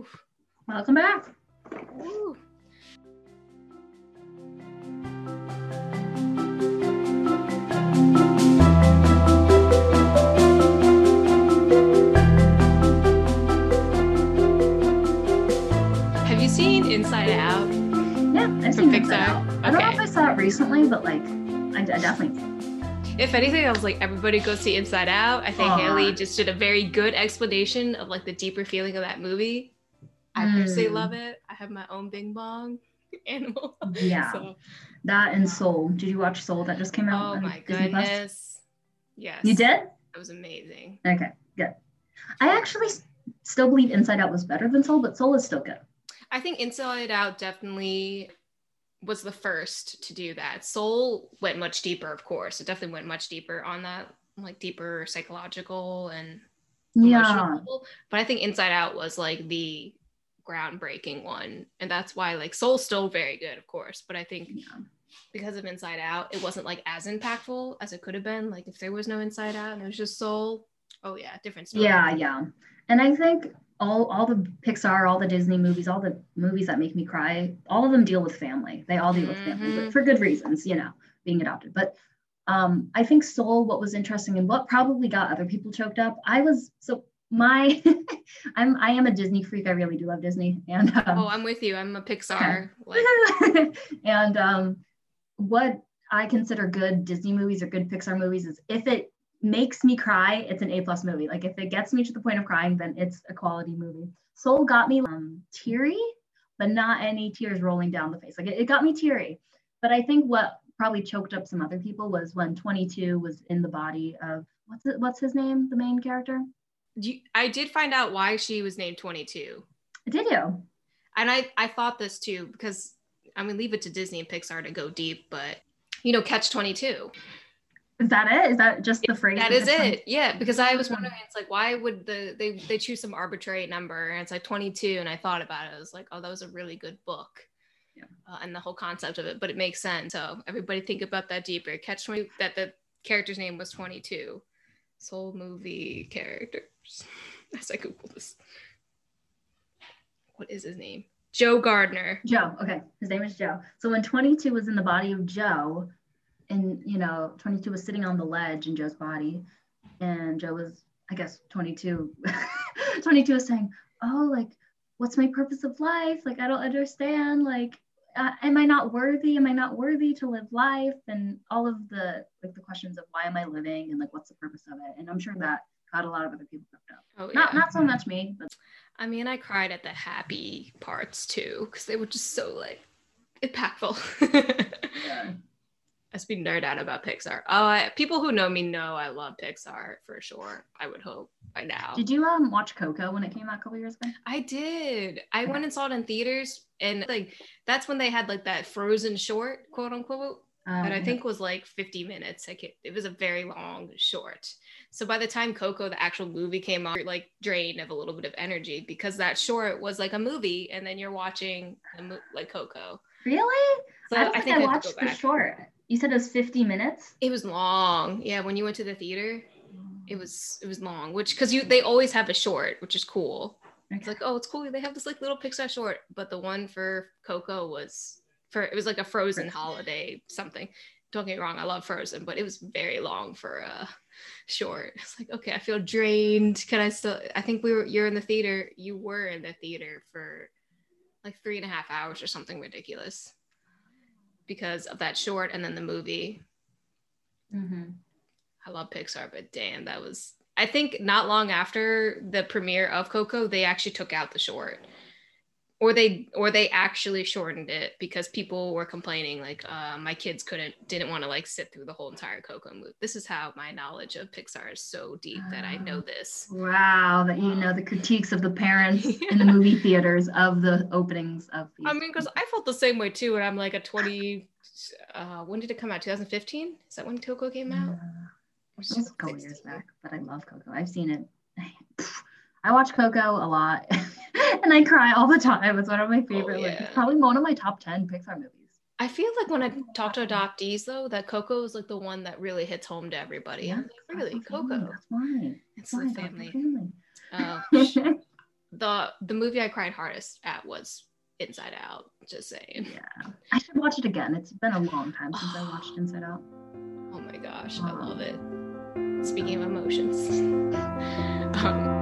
Oof. Welcome back. Ooh. Have you seen Inside Out? Yeah, I've From seen Inside Pixar? Out. I don't know if I saw it recently, but like, I, I definitely. If anything, I was like, everybody go see Inside Out. I think Aw. Haley just did a very good explanation of like the deeper feeling of that movie. I personally Mm. love it. I have my own Bing Bong animal. Yeah, So, that and Soul. Did you watch Soul that just came out? oh my Disney Plus? goodness. Yes. You did? It was amazing. Okay, good. I actually still believe Inside Out was better than Soul, but Soul is still good. I think Inside Out definitely was the first to do that. Soul went much deeper, of course. It definitely went much deeper on that, like deeper psychological and emotional Yeah, level. But I think Inside Out was like the groundbreaking one. And that's why like Soul's still very good, of course. But I think yeah. because of Inside Out, it wasn't like as impactful as it could have been. Like if there was no Inside Out and it was just Soul, oh yeah, different story. Yeah, yeah. And I think all all the Pixar, all the Disney movies, all the movies that make me cry, all of them deal with family. They all deal with family, Mhm. but for good reasons, you know, being adopted. But um, I think Soul, what was interesting and what probably got other people choked up, I was so my I'm I am a Disney freak. I really do love Disney. And um, Oh, I'm with you. I'm a Pixar. Like and um, what I consider good Disney movies or good Pixar movies is if it makes me cry, it's an A plus movie. Like if it gets me to the point of crying, then it's a quality movie. Soul got me um, teary, but not any tears rolling down the face. Like it, it got me teary. But I think what probably choked up some other people was when 22 was in the body of what's it, what's his name, the main character. You, I did find out why she was named 22. Did you? and I I thought this too because I mean leave it to Disney and Pixar to go deep, but you know catch twenty two. Is that it? Is that just the phrase? That is it. Yeah, because I was wondering, it's like why would the they they choose some arbitrary number and it's like twenty two, and I thought about it. I was like, oh, that was a really good book. Yeah. Uh, and the whole concept of it, but it makes sense. So everybody think about that deeper. Catch twenty that the character's name was twenty two. Soul movie characters. As I Google this, what is his name? Joe Gardner. Joe. Okay, his name is Joe. So when 22 was in the body of Joe, and you know, 22 was sitting on the ledge in Joe's body, and Joe was, I guess, 22. 22 was saying, "Oh, like, what's my purpose of life? Like, I don't understand. Like, uh, am I not worthy? Am I not worthy to live life? And all of the like the questions of why am I living and like what's the purpose of it? And I'm sure that got a lot of other people hooked up. Oh Not yeah. not so much me, but I mean, I cried at the happy parts too because they were just so like impactful. yeah. Let's be nerd out about Pixar. Oh, I, people who know me know I love Pixar for sure. I would hope by now. Did you um watch Coco when it came out a couple years ago? I did. I went and saw it in theaters, and like that's when they had like that Frozen short, quote unquote, Um, that I think was like 50 minutes. Like it, it was a very long short. So by the time Coco, the actual movie came out, you're like drained of a little bit of energy because that short was like a movie, and then you're watching the mo- like Coco. Really? So I I, don't think think I, I, watched the short. You said it was 50 minutes. It was long. Yeah, when you went to the theater, it mm. was it was long. Which because you they always have a short, which is cool. It's like oh, it's cool. They have this like little Pixar short, but the one for Coco was for it was like a Frozen holiday something. Don't get me wrong, I love Frozen, but it was very long for a short. It's like okay, I feel drained. Can I still? I think we were you're in the theater. You were in the theater for like three and a half hours or something ridiculous because of that short and then the movie. Mhm. I love Pixar, but damn, that was. I think not long after the premiere of Coco, they actually took out the short, or they or they actually shortened it because people were complaining like uh, my kids couldn't didn't want to like sit through the whole entire Coco movie. This is how my knowledge of Pixar is so deep that I know this. Wow, that you know the critiques of the parents in the movie theaters of the openings of. These. I mean, because I felt the same way too when I'm like a 20. Uh, when did it come out? 2015? Is that when Coco came out? Yeah, Or it was a couple 2016? years back, but I love Coco. I've seen it. I watch Coco a lot, and I cry all the time. It's one of my favorite. like, yeah. it's probably one of my top ten Pixar movies. I feel like when I talk to adoptees though, that Coco is like the one that really hits home to everybody. I'm like, really, That's my family, Coco? That's why. It's That's the family. family. Oh, the the movie I cried hardest at was Inside Out. Just saying. Yeah, I should watch it again. It's been a long time since I watched Inside Out. Oh my gosh, I love it. Speaking of emotions. um,